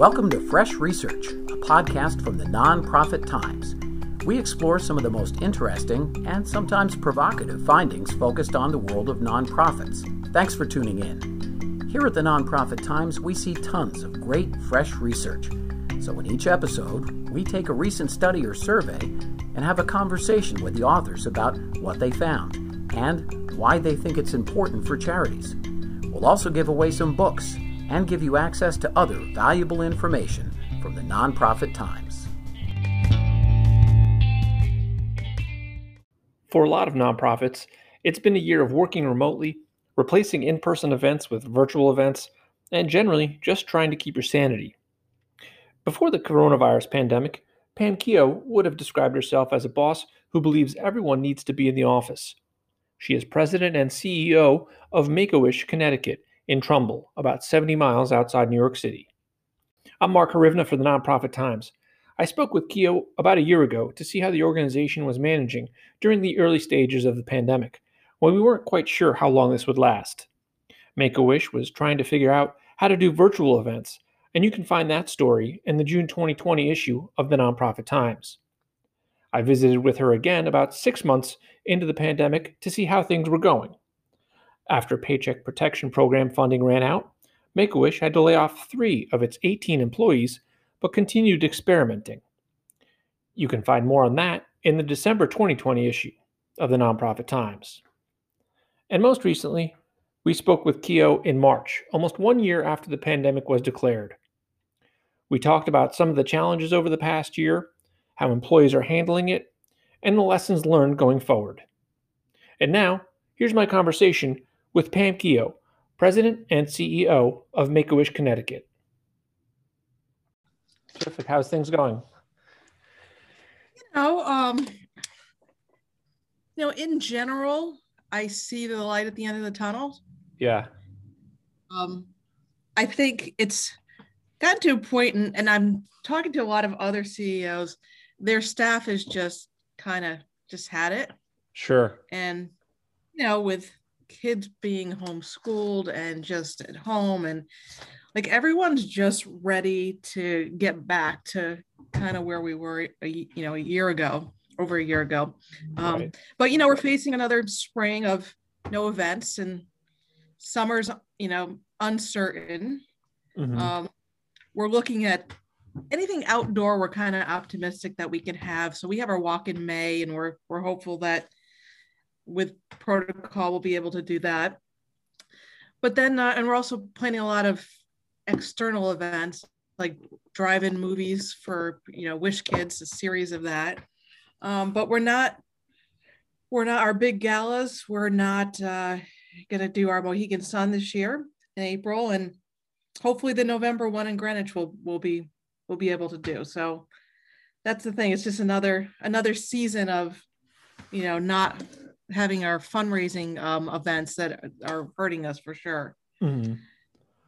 Welcome to Fresh Research, a podcast from the Nonprofit Times. We explore some of the most interesting and sometimes provocative findings focused on the world of nonprofits. Thanks for tuning in. Here at the Nonprofit Times, we see tons of great, fresh research. So, in each episode, we take a recent study or survey and have a conversation with the authors about what they found and why they think it's important for charities. We'll also give away some books and give you access to other valuable information from the Nonprofit Times. For a lot of nonprofits, it's been a year of working remotely, replacing in person events with virtual events, and generally just trying to keep your sanity. Before the coronavirus pandemic, Pam Keogh would have described herself as a boss who believes everyone needs to be in the office. She is president and CEO of Make a Wish Connecticut, in Trumbull, about 70 miles outside New York City. I'm Mark Hrywna for the Nonprofit Times. I spoke with Keogh about a year ago to see how the organization was managing during the early stages of the pandemic, when we weren't quite sure how long this would last. Make a Wish was trying to figure out how to do virtual events, and you can find that story in the June 2020 issue of the Nonprofit Times. I visited with her again about six months into the pandemic to see how things were going. After Paycheck Protection Program funding ran out, Make a Wish had to lay off three of its 18 employees, but continued experimenting. You can find more on that in the December 2020 issue of the Nonprofit Times. And most recently, we spoke with Keogh in March, almost one year after the pandemic was declared. We talked about some of the challenges over the past year, how employees are handling it, and the lessons learned going forward. And now, here's my conversation with Pam Keogh, President and CEO of Make a Wish Connecticut. Terrific. How's things going? You know, um, you know, in general, I see the light at the end of the tunnel. Yeah. Um, I think it's gotten to a point, and, and I'm talking to a lot of other CEOs. Their staff has just kind of just had it. Sure. And you know, with kids being homeschooled and just at home and like everyone's just ready to get back to kind of where we were a, you know a year ago over a year ago um, right. but you know we're facing another spring of no events and summer's you know uncertain mm-hmm. um, we're looking at anything outdoor we're kind of optimistic that we can have so we have our walk in may and we're we're hopeful that with protocol, we'll be able to do that. But then, uh, and we're also planning a lot of external events like drive-in movies for you know Wish Kids, a series of that. Um, but we're not, we're not our big galas. We're not uh, to do our Mohegan Sun this year in April, and hopefully the November one in Greenwich will will be will be able to do. So that's the thing. It's just another another season of you know not having our fundraising um, events that are hurting us for sure. Mm-hmm.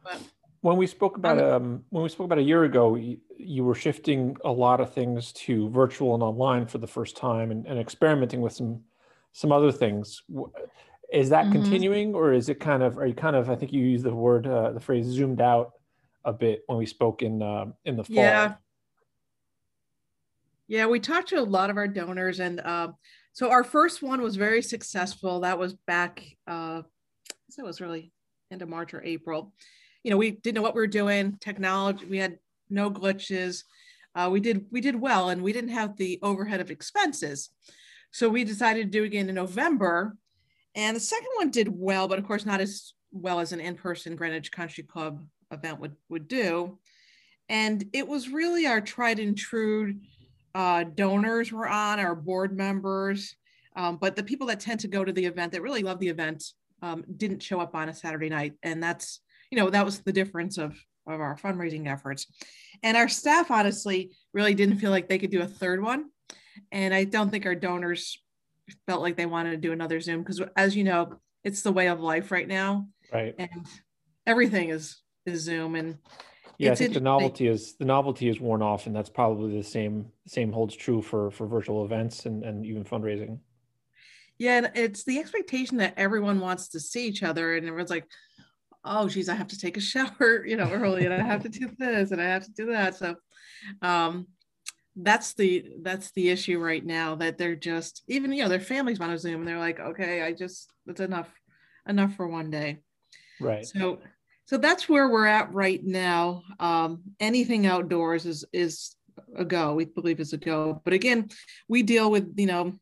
But, when we spoke about um, when we spoke about a year ago, you, you, were shifting a lot of things to virtual and online for the first time, and, and experimenting with some some other things. Is that mm-hmm. continuing, or is it kind of? Are you kind of? I think you used the word, uh, the phrase, zoomed out a bit when we spoke in uh, in the fall. Yeah. Yeah, we talked to a lot of our donors, and uh, so our first one was very successful. That was back, uh, that was really end of March or April. You know, we didn't know what we were doing. Technology, we had no glitches. Uh, we did we did well, and we didn't have the overhead of expenses. So we decided to do it again in November, and the second one did well, but of course not as well as an in-person Greenwich Country Club event would would do. And it was really our tried and true uh, donors were on, our board members, um, but the people that tend to go to the event that really love the event um, didn't show up on a Saturday night, and that's you know that was the difference of of our fundraising efforts. And our staff honestly really didn't feel like they could do a third one, and I don't think our donors felt like they wanted to do another Zoom because, as you know, it's the way of life right now, right? And everything is is Zoom, and yeah, I think the novelty is the novelty is worn off, and that's probably the same same holds true for for virtual events and and even fundraising. Yeah, and it's the expectation that everyone wants to see each other, and everyone's like, oh geez i have to take a shower you know early and i have to do this and i have to do that. So um that's the that's the issue right now that they're just even you know their families want to zoom and they're like okay i just it's enough enough for one day. Right. So so that's where we're at right now. Um anything outdoors is is a go. We believe is a go. But again we deal with you know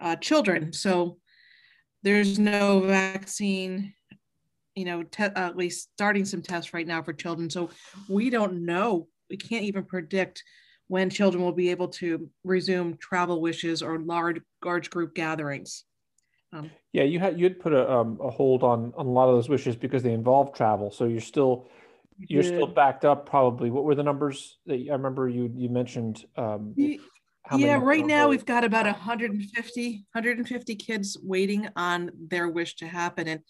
uh, children. So there's no vaccine you know te- at least starting some tests right now for children. So we don't know. We can't even predict when children will be able to resume travel wishes or large large group gatherings. Um, yeah, you had you had put a, um, a hold on, on a lot of those wishes because they involve travel. So you're still you're did. still backed up. Probably. What were the numbers that I remember you you mentioned? Um, yeah, right now we've got about 150 150 kids waiting on their wish to happen. And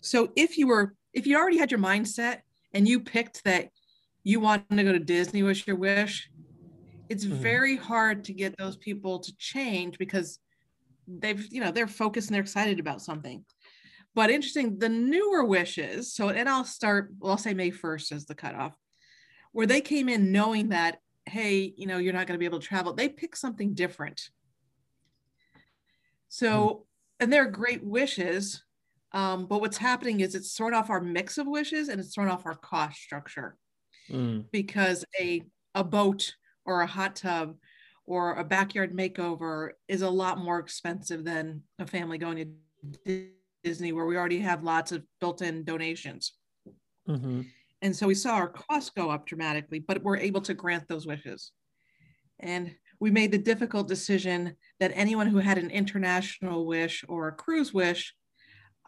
so if you were if you already had your mindset and you picked that you wanted to go to Disney was your wish, it's mm-hmm. very hard to get those people to change because they've you know they're focused and they're excited about something but interesting the newer wishes so and i'll start well i'll say may 1st as the cutoff where they came in knowing that hey you know you're not going to be able to travel they pick something different so mm-hmm. and they're great wishes um, but what's happening is it's thrown off our mix of wishes and it's thrown off our cost structure mm. because a a boat or a hot tub or a backyard makeover is a lot more expensive than a family going to Disney, where we already have lots of built in donations. Mm-hmm. And so we saw our costs go up dramatically, but we're able to grant those wishes. And we made the difficult decision that anyone who had an international wish or a cruise wish,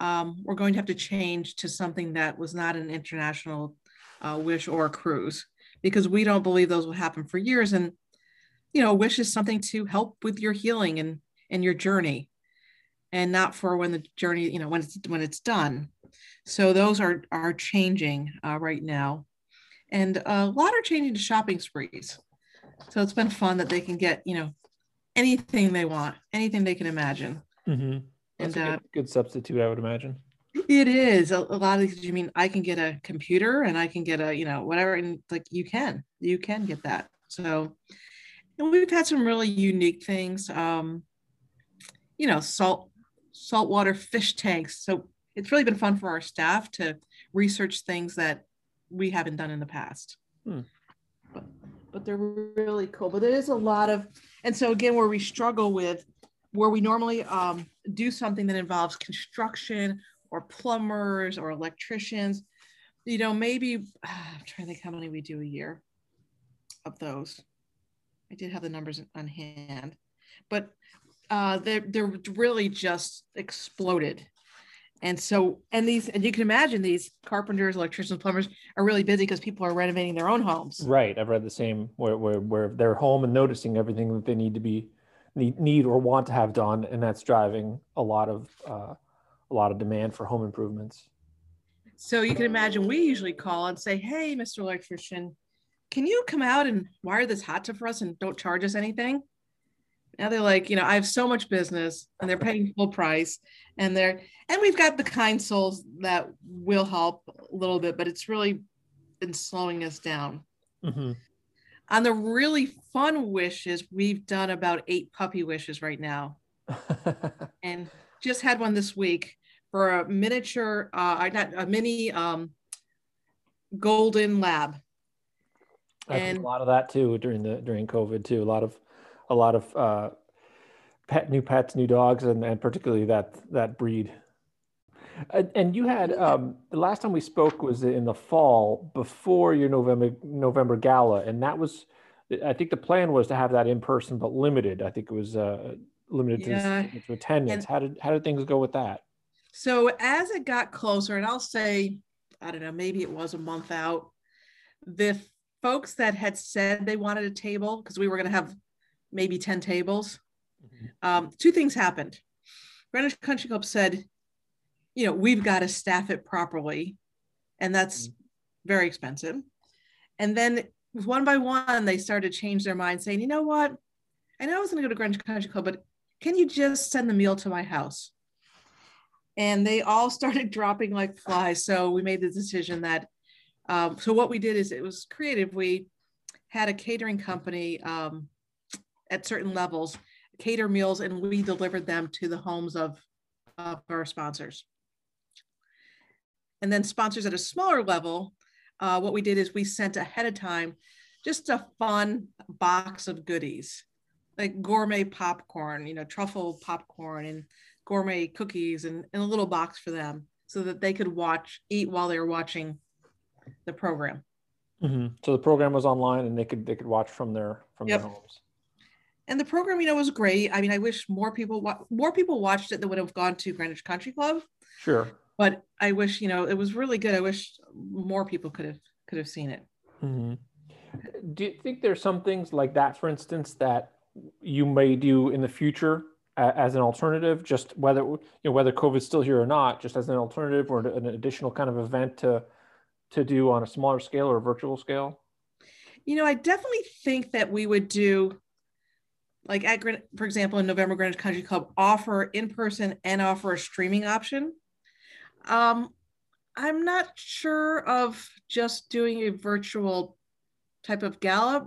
um, we're going to have to change to something that was not an international uh, wish or a cruise because we don't believe those will happen for years. And, you know, wish is something to help with your healing and, and your journey and not for when the journey, you know, when it's, when it's done. So those are, are changing uh, right now. And a lot are changing to shopping sprees. So it's been fun that they can get, you know, anything they want, anything they can imagine. Mm-hmm. That's and, a good, uh, good substitute, I would imagine. It is a, a lot of these. You mean I can get a computer and I can get a you know whatever, and like you can, you can get that. So, and we've had some really unique things. Um, you know, salt saltwater fish tanks. So it's really been fun for our staff to research things that we haven't done in the past. Hmm. But, but they're really cool. But there is a lot of, and so again, where we struggle with, where we normally um, do something that involves construction or plumbers or electricians. You know, maybe I'm trying to think how many we do a year of those. I did have the numbers on hand, but uh, they're they're really just exploded. And so, and these, and you can imagine these carpenters, electricians, plumbers are really busy because people are renovating their own homes. Right. I've read the same where, where, where they're home and noticing everything that they need to be need, need or want to have done. And that's driving a lot of, uh, a lot of demand for home improvements. So you can imagine we usually call and say, Hey, Mr. Electrician, can you come out and wire this hot tub for us and don't charge us anything? Now they're like, you know, I have so much business and they're paying full price and they're, and we've got the kind souls that will help a little bit, but it's really been slowing us down. Mm-hmm. On the really fun wishes, we've done about eight puppy wishes right now. and just had one this week for a miniature, uh, not a mini um, golden lab. I and a lot of that too during the during COVID too. A lot of a lot of uh, pet new pets, new dogs, and, and particularly that that breed. And, and you had um, the last time we spoke was in the fall before your November November gala, and that was I think the plan was to have that in person, but limited. I think it was uh, limited yeah. to, to attendance. And, how did how did things go with that? So as it got closer, and I'll say, I don't know, maybe it was a month out, the folks that had said they wanted a table, because we were going to have maybe 10 tables, mm-hmm. um, two things happened. Greenwich Country Club said, you know, we've got to staff it properly, and that's mm-hmm. very expensive. And then one by one, they started to change their mind, saying, you know what? I know I was going to go to Greenwich Country Club, but can you just send the meal to my house? and they all started dropping like flies. So we made the decision that. Um, so what we did is it was creative. We had a catering company um, at certain levels cater meals, and we delivered them to the homes of, of our sponsors. And then sponsors at a smaller level, uh, what we did is we sent ahead of time just a fun box of goodies like gourmet popcorn, you know, truffle popcorn and gourmet cookies and, and a little box for them so that they could watch, eat while they were watching the program. Mm-hmm. So the program was online and they could they could watch from their from yep. their homes. And the program, you know, was great. I mean, I wish more people wa- more people watched it that would have gone to Greenwich Country Club. Sure. But I wish, you know, it was really good. I wish more people could have could have seen it. Mm-hmm. Do you think there's some things like that, for instance, that you may do in the future as an alternative, just whether you know whether COVID's still here or not, just as an alternative or an additional kind of event to to do on a smaller scale or a virtual scale? You know, I definitely think that we would do like at for example in November Greenwich Country Club offer in person and offer a streaming option. Um, I'm not sure of just doing a virtual type of gala.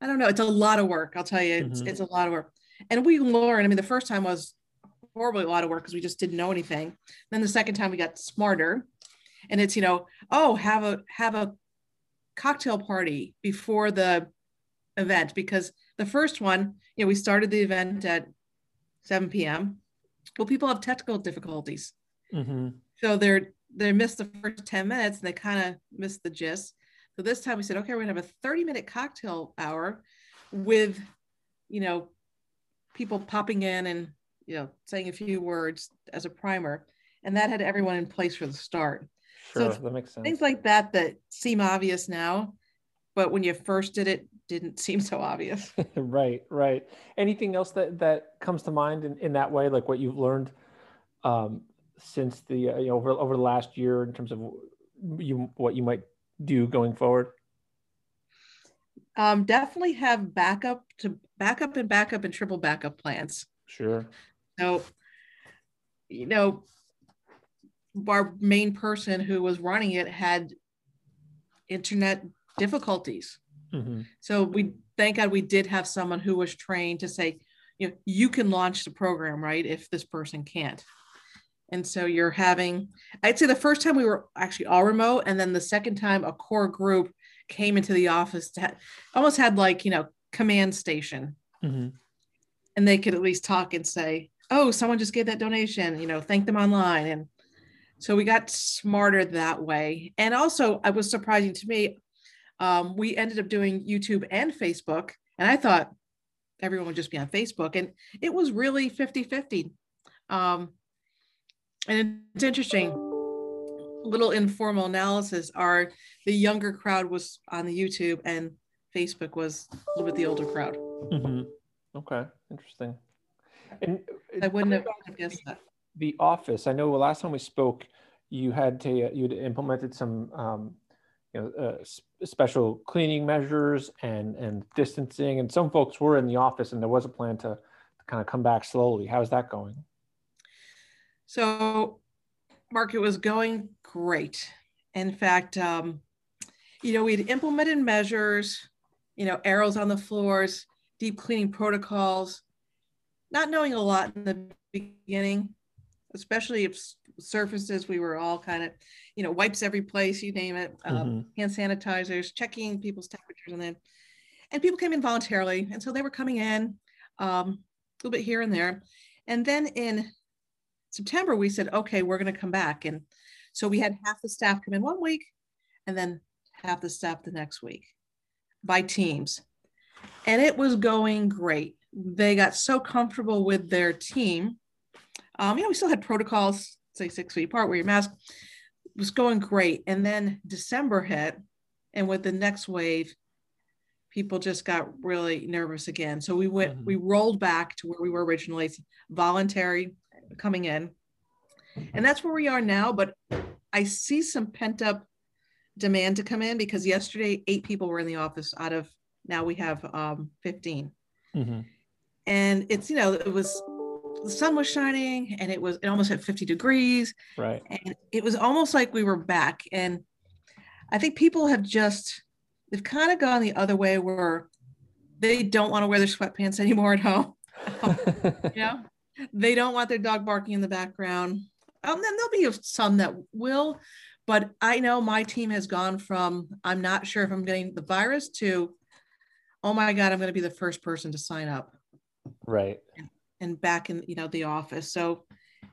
I don't know. It's a lot of work. I'll tell you, it's, mm-hmm. it's a lot of work. And we learned. I mean, the first time was horribly a lot of work because we just didn't know anything. Then the second time we got smarter, and it's you know, oh, have a have a cocktail party before the event because the first one, you know, we started the event at 7 p.m. Well, people have technical difficulties, mm-hmm. so they're they missed the first 10 minutes and they kind of missed the gist. So this time we said, okay, we're gonna have a 30 minute cocktail hour with, you know, people popping in and, you know, saying a few words as a primer. And that had everyone in place for the start. Sure, so that makes sense. Things like that that seem obvious now, but when you first did it, didn't seem so obvious. right, right. Anything else that that comes to mind in, in that way, like what you've learned um, since the uh, you know over over the last year in terms of you what you might do going forward? Um, definitely have backup to backup and backup and triple backup plans. Sure. So, you know, our main person who was running it had internet difficulties. Mm-hmm. So we thank God we did have someone who was trained to say, you know, you can launch the program, right? If this person can't. And so you're having, I'd say the first time we were actually all remote, and then the second time a core group came into the office that almost had like, you know, command station. Mm-hmm. And they could at least talk and say, oh, someone just gave that donation, you know, thank them online. And so we got smarter that way. And also, it was surprising to me. Um, we ended up doing YouTube and Facebook. And I thought everyone would just be on Facebook. And it was really 50 50. Um, and it's interesting little informal analysis are the younger crowd was on the youtube and facebook was a little bit the older crowd mm-hmm. okay interesting and i wouldn't have guessed that the office. I know last time we spoke you had to you implemented some um, you know uh, special cleaning measures and and distancing and some folks were in the office and there was a plan to, to kind of come back slowly. How's that going? So, Mark, it was going great. In fact, um, you know, we'd implemented measures, you know, arrows on the floors, deep cleaning protocols, not knowing a lot in the beginning, especially if surfaces we were all kind of, you know, wipes every place, you name it, um, mm-hmm. hand sanitizers, checking people's temperatures, and then, and people came in voluntarily, and so they were coming in um, a little bit here and there, and then in September, we said, okay, we're going to come back. And so we had half the staff come in one week and then half the staff the next week by teams. And it was going great. They got so comfortable with their team. Um, you know, we still had protocols, say six feet apart, wear your mask. It was going great. And then December hit, and with the next wave, people just got really nervous again. So we went, mm-hmm. we rolled back to where we were originally, voluntary coming in. And that's where we are now. But I see some pent up demand to come in because yesterday, eight people were in the office out of now we have um, 15. Mm-hmm. And it's, you know, it was the sun was shining and it was it almost at 50 degrees. Right. And it was almost like we were back. And i think people have just they've kind of gone the other way where they don't want to wear their sweatpants anymore at home. You know? They don't want their dog barking in the background. Um, then there'll be some that will but i know my team has gone from i'm not sure if i'm getting the virus to oh my god i'm going to be the first person to sign up. Right and back in you know the office. So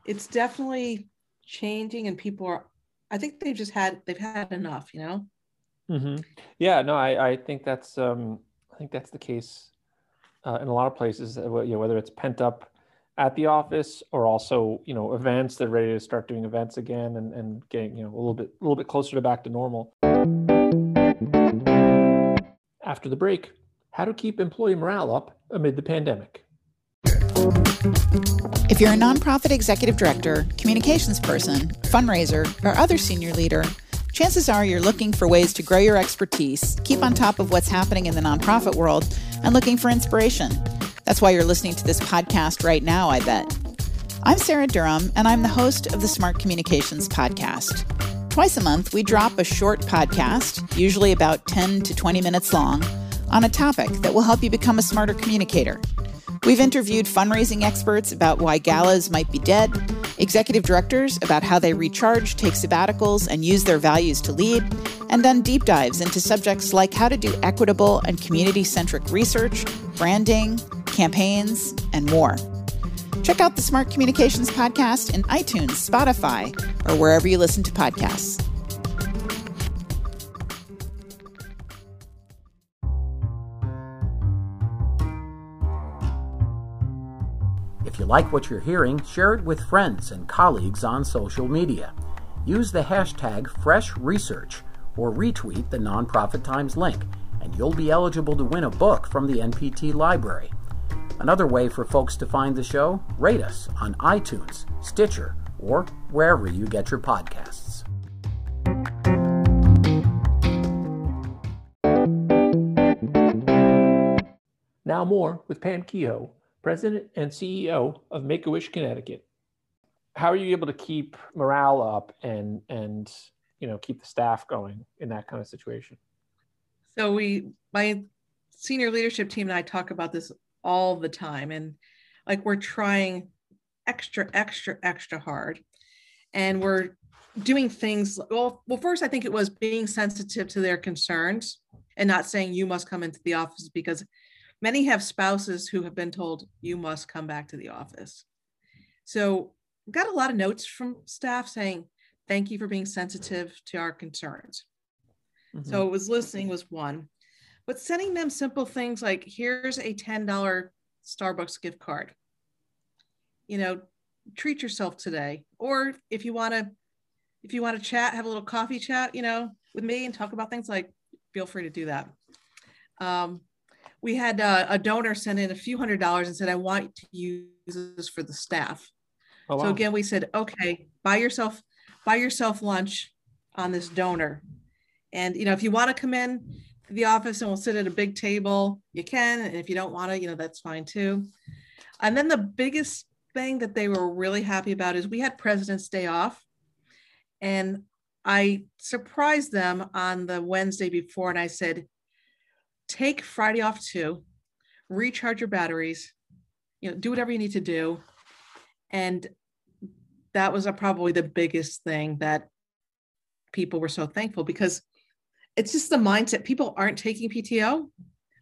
it's definitely changing and people are i think they've just had they've had enough you know? Mm-hmm. yeah no I, I think that's um i think that's the case uh, in a lot of places uh, you know whether it's pent up at the office or also you know events they're ready to start doing events again and, and getting you know a little bit a little bit closer to back to normal. After the break how to keep employee morale up amid the pandemic if you're a nonprofit executive director, communications person, fundraiser, or other senior leader, chances are you're looking for ways to grow your expertise, keep on top of what's happening in the nonprofit world, and looking for inspiration. That's why you're listening to this podcast right now, I bet. I'm Sarah Durham, and I'm the host of the Smart Communications Podcast. Twice a month, we drop a short podcast, usually about 10 to 20 minutes long, on a topic that will help you become a smarter communicator. We've interviewed fundraising experts about why galas might be dead, executive directors about how they recharge, take sabbaticals, and use their values to lead, and done deep dives into subjects like how to do equitable and community centric research, branding, campaigns, and more. Check out the Smart Communications Podcast in iTunes, Spotify, or wherever you listen to podcasts. Like what you're hearing, share it with friends and colleagues on social media. Use the hashtag FreshResearch or retweet the Nonprofit Times link, and you'll be eligible to win a book from the NPT library. Another way for folks to find the show, rate us on iTunes, Stitcher, or wherever you get your podcasts. Now more with Pam Keogh President and CEO of Make a Wish Connecticut. How are you able to keep morale up and and you know keep the staff going in that kind of situation? So we, my senior leadership team and I talk about this all the time, and like we're trying extra, extra, extra hard, and we're doing things. Well, well, first I think it was being sensitive to their concerns and not saying you must come into the office because Many have spouses who have been told, you must come back to the office. So, got a lot of notes from staff saying, thank you for being sensitive to our concerns. Mm-hmm. So, it was listening was one, but sending them simple things like, here's a $10 Starbucks gift card. You know, treat yourself today. Or if you want to, if you want to chat, have a little coffee chat, you know, with me and talk about things like, feel free to do that. Um, we had uh, a donor send in a few hundred dollars and said, I want to use this for the staff. Oh, wow. So again, we said, okay, buy yourself, buy yourself lunch on this donor. And, you know, if you want to come in to the office and we'll sit at a big table, you can. And if you don't want to, you know, that's fine too. And then the biggest thing that they were really happy about is we had President's Day off. And I surprised them on the Wednesday before and I said, take Friday off too, recharge your batteries, you know, do whatever you need to do. And that was a, probably the biggest thing that people were so thankful because it's just the mindset. People aren't taking PTO,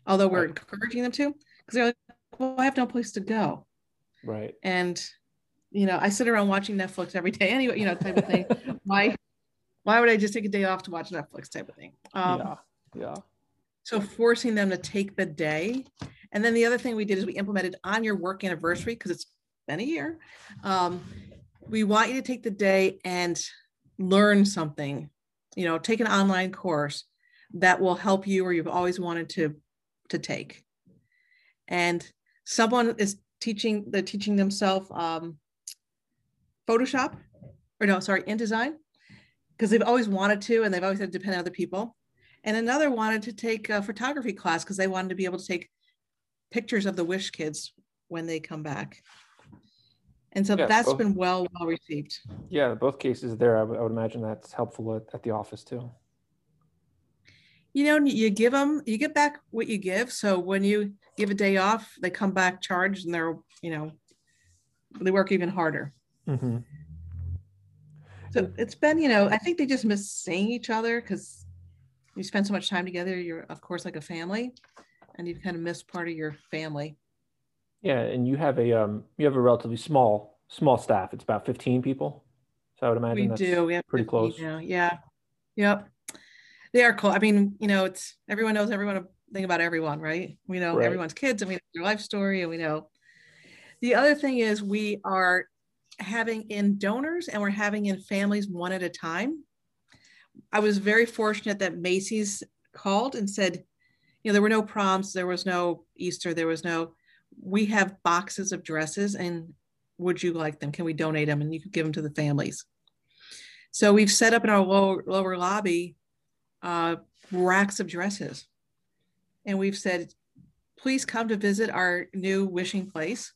although we're right. encouraging them to, because they're like, well, I have no place to go. Right. And, you know, I sit around watching Netflix every day anyway, you know, type of thing. why, why would I just take a day off to watch Netflix type of thing? Um, yeah. Yeah. So forcing them to take the day. And then the other thing we did is we implemented on your work anniversary, because it's been a year. Um, we want you to take the day and learn something, you know, take an online course that will help you or you've always wanted to to take. And someone is teaching, they're teaching themselves um, Photoshop, or no, sorry, InDesign, because they've always wanted to and they've always had to depend on other people and another wanted to take a photography class because they wanted to be able to take pictures of the wish kids when they come back And so Yeah, that's both- been well well received. Yeah, both cases there. I would I would imagine that's helpful at, at the office too. You know, you give them, you get back what you give. So when you give a day off, they come back charged and they're, you know, they work even harder. Mm-hmm. So it's been, you know, I think they just miss seeing each other because you spend so much time together. You're, of course, like a family, and you've kind of missed part of your family. Yeah, and you have a um you have a relatively small small staff. It's about 15 people. So I would imagine we that's do. We have pretty close. now. Yeah. Yep. They are cool. I mean, you know, it's everyone knows everyone thing about everyone, right? We know Right. everyone's kids and we know their life story and we know. The other thing is we are having in donors and we're having in families one at a time. I was very fortunate that Macy's called and said, you know, there were no proms, there was no Easter, there was no, we have boxes of dresses and would you like them? Can we donate them? And you could give them to the families. So we've set up in our lower, lower lobby uh, racks of dresses. And we've said, please come to visit our new wishing place,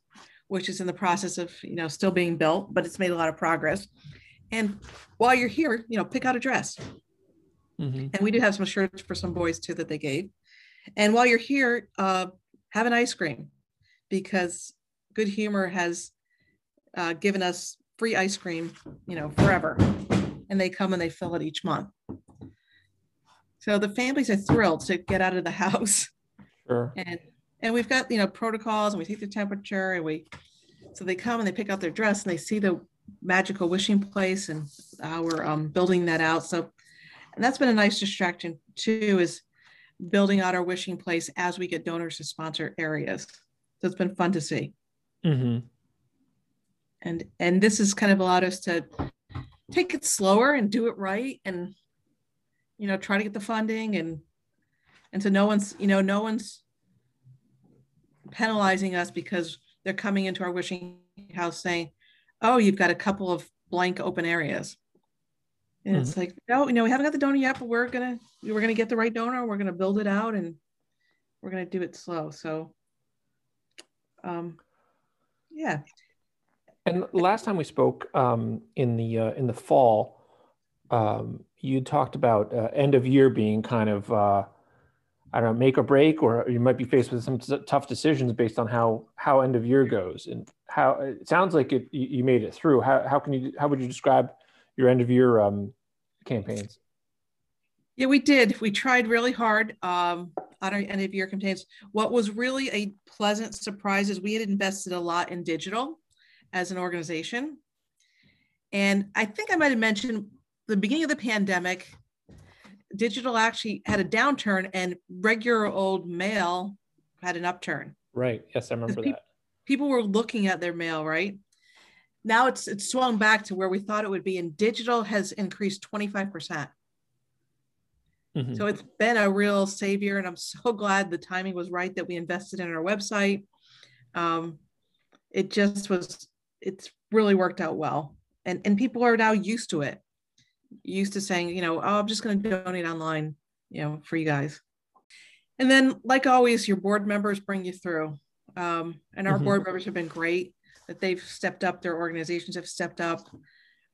which is in the process of, you know, still being built, but it's made a lot of progress. And while you're here, you know, pick out a dress. Mm-hmm. And we do have some shirts for some boys too that they gave. And while you're here, uh, have an ice cream because Good Humor has uh, given us free ice cream, you know, forever. And they come and they fill it each month. So the families are thrilled to get out of the house. Sure. And and we've got, you know, protocols and we take the temperature and we so they come and they pick out their dress and they see the magical wishing place and how we're um, building that out. So and that's been a nice distraction too, is building out our wishing place as we get donors to sponsor areas. So it's been fun to see. Mm-hmm. And and this has kind of allowed us to take it slower and do it right and you know try to get the funding and and so no one's you know no one's penalizing us because they're coming into our wishing house saying oh you've got a couple of blank open areas. And it's like no you know we haven't got the donor yet but we're gonna we're gonna get the right donor we're gonna build it out and we're gonna do it slow. So um yeah. And last time we spoke um, in the uh, in the fall, um, you talked about uh, end of year being kind of uh, I don't know make or break, or you might be faced with some tough decisions based on how how end of year goes. And how it sounds like it, you, you made it through. How how can you how would you describe your end of year um, campaigns? Yeah, we did. We tried really hard um, on our end of year campaigns. What was really a pleasant surprise is we had invested a lot in digital as an organization. And I think I might have mentioned the beginning of the pandemic, digital actually had a downturn and regular old mail had an upturn. Right. Yes, I remember that. People were looking at their mail, right? Now it's it's swung back to where we thought it would be, and digital has increased 25%. Mhm. So it's been a real savior, and I'm so glad the timing was right that we invested in our website. Um, it just was, it's really worked out well, and and people are now used to it, used to saying, you know, oh, I'm just going to donate online, you know, for you guys. And then, like always, your board members bring you through, um, and our Mhm. board members have been great. That they've stepped up, their organizations have stepped up.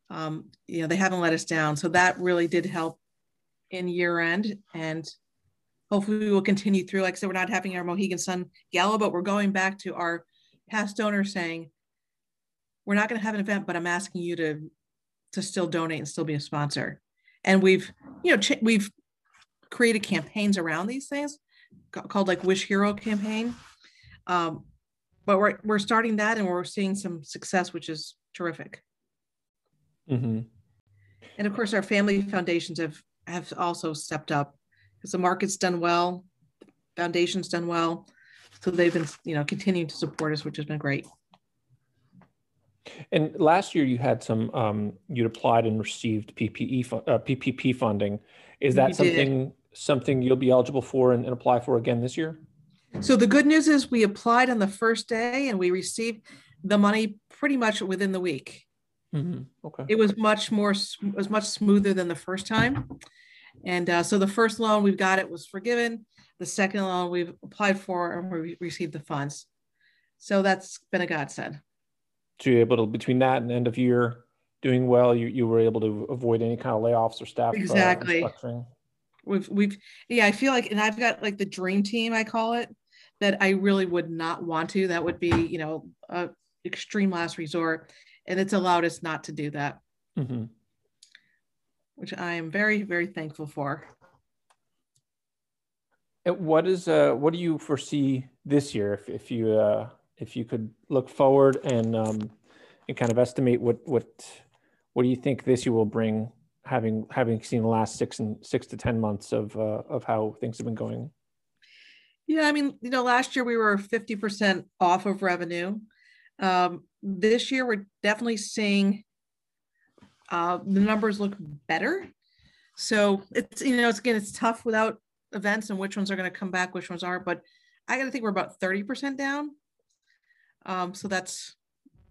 Um, you know, they haven't let us down, so that really did help in year end and hopefully we will continue through like i said we're not having our mohegan sun gala but we're going back to our past donors saying we're not going to have an event but i'm asking you to to still donate and still be a sponsor. And we've you know ch- we've created campaigns around these things called like wish hero campaign. Um, but we're, we're starting that and we're seeing some success which is terrific. Mm-hmm. and of course our family foundations have have also stepped up. Because the market's done well foundation's done well. So they've been you know continuing to support us which has been great And last year you had some, um, you'd applied and received PPE, uh, PPP funding. Is that We did. something, something you'll be eligible for and, and apply for again this year? so the good news is we applied on the first day and we received the money pretty much within the week Mhm. Okay. it was much more it was much smoother than the first time and uh, so the first loan we've got it was forgiven the second loan we've applied for and we received the funds so that's been a godsend so you're able to between that and end of year doing well, you you were able to avoid any kind of layoffs or staff uh, exactly. Uh, we've we've yeah, I feel like, and I've got like the dream team, I call it, that I really would not want to. That would be you know a extreme last resort, and it's allowed us not to do that, mm-hmm. which I am very very thankful for. And What is uh what do you foresee this year if if you uh if you could look forward and um and kind of estimate what what what do you think this year will bring having having seen the last six and six to ten months of uh, of how things have been going? Yeah i mean you know last year we were 50% off of revenue. Um, this year we're definitely seeing uh, the numbers look better. So it's you know it's again it's tough without events and which ones are going to come back which ones aren't but i gotta think we're about 30% down um, so that's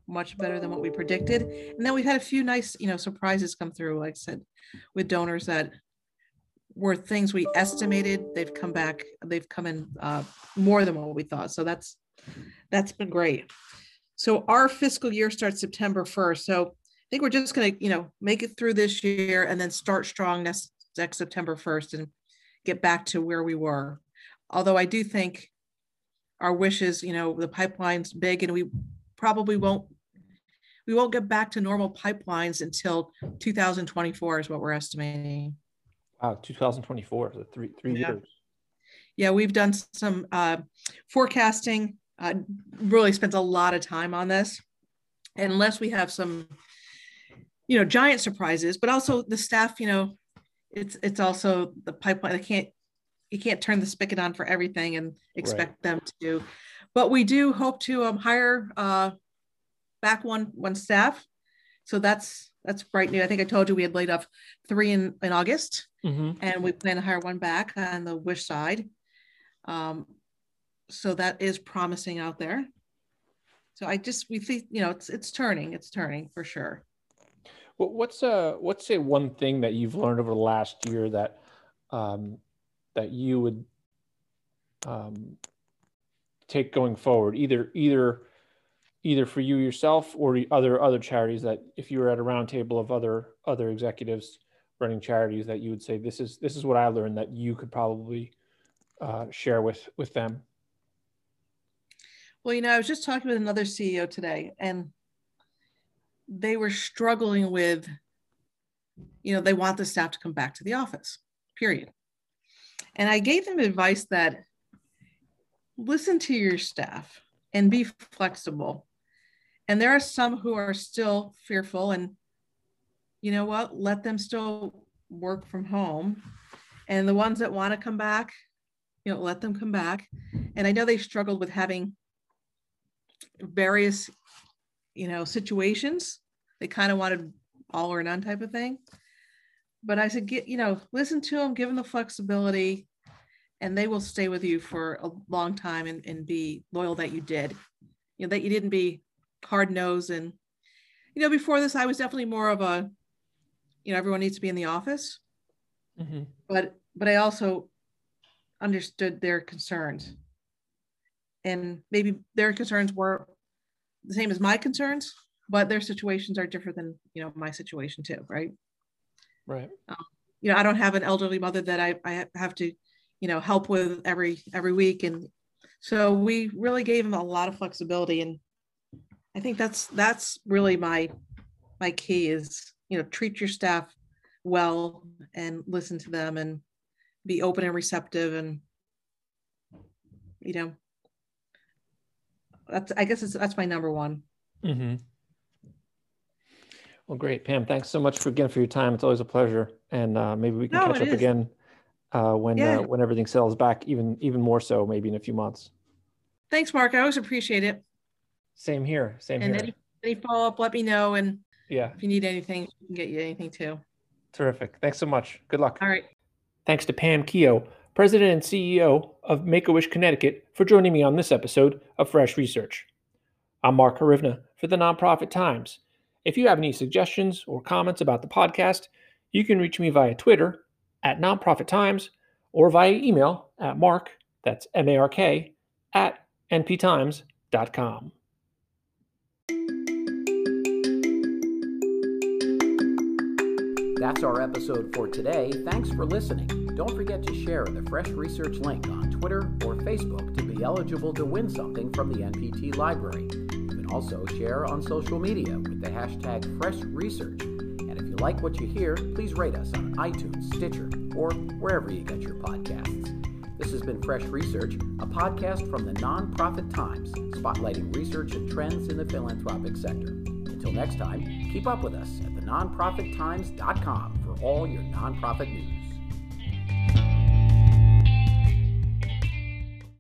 much better than what we predicted. And then we've had a few nice, you know, surprises come through, like I said, with donors that were things we estimated. They've come back, they've come in uh, more than what we thought. So that's that's been great. So our fiscal year starts September 1st. So I think we're just gonna, you know, make it through this year and then start strong next, next September 1st and get back to where we were. Although I do think our wishes, you know, the pipeline's big and we probably won't we won't get back to normal pipelines until 2024 is what we're estimating. Wow, 2024, so three three yeah. years. Yeah, we've done some uh, forecasting. Uh, really spent a lot of time on this, unless we have some, you know, giant surprises, but also the staff. You know, it's it's also the pipeline. I can't you can't turn the spigot on for everything and expect right. them to do. But we do hope to um, hire uh, back one one staff. So that's that's bright new. I think I told you we had laid off three in, in August, mm-hmm. and we plan to hire one back on the Wish side. Um, so that is promising out there. So I just we think you know it's it's turning, it's turning for sure. Well, what's uh what's say one thing that you've learned over the last year that um, that you would um, take going forward, either either either for you yourself or other other charities that if you were at a roundtable of other other executives running charities that you would say this is this is what I learned that you could probably uh, share with with them. Well, you know, I was just talking with another CEO today, and they were struggling with, you know, they want the staff to come back to the office. Period. And I gave them advice that listen to your staff and be flexible. And there are some who are still fearful and you know what let them still work from home. And the ones that want to come back you know let them come back. And i know they struggled with having various you know situations. They kind of wanted all or none type of thing but i said get you know listen to them give them the flexibility and they will stay with you for a long time and, and be loyal that you did you know that you didn't be hard nosed. and you know before this i was definitely more of a you know everyone needs to be in the office mm-hmm. but but i also understood their concerns and maybe their concerns were the same as my concerns but their situations are different than you know my situation too right right um, you know i don't have an elderly mother that i, I have to you know help with every every week and so we really gave them a lot of flexibility and I think that's that's really my my key is you know treat your staff well and listen to them and be open and receptive and you know that's I guess it's, that's my number one. Mm-hmm. Well, great, Pam. Thanks so much for again for your time. It's always a pleasure, and uh, maybe we can no, catch up is. again uh, when yeah. uh, when everything settles back, even even more so, maybe in a few months. Thanks, Mark. I always appreciate it. Same here. Same and here. Any, any follow up, let me know. And yeah, if you need anything, we can get you anything too. Terrific. Thanks so much. Good luck. All right. Thanks to Pam Keogh, President and CEO of Make a Wish Connecticut, for joining me on this episode of Fresh Research. I'm Mark Hrywna for the Nonprofit Times. If you have any suggestions or comments about the podcast, you can reach me via Twitter at Nonprofit Times or via email at mark, that's M A R K, at nptimes.com. That's our episode for today. Thanks for listening. Don't forget to share the Fresh Research link on Twitter or Facebook to be eligible to win something from the NPT Library. Can also share on social media with the hashtag Fresh Research. And if you like what you hear, please rate us on iTunes, Stitcher, or wherever you get your podcasts. This has been Fresh Research, a podcast from the Nonprofit Times, spotlighting research and trends in the philanthropic sector. Until next time, keep up with us at thenonprofittimes.com for all your nonprofit news.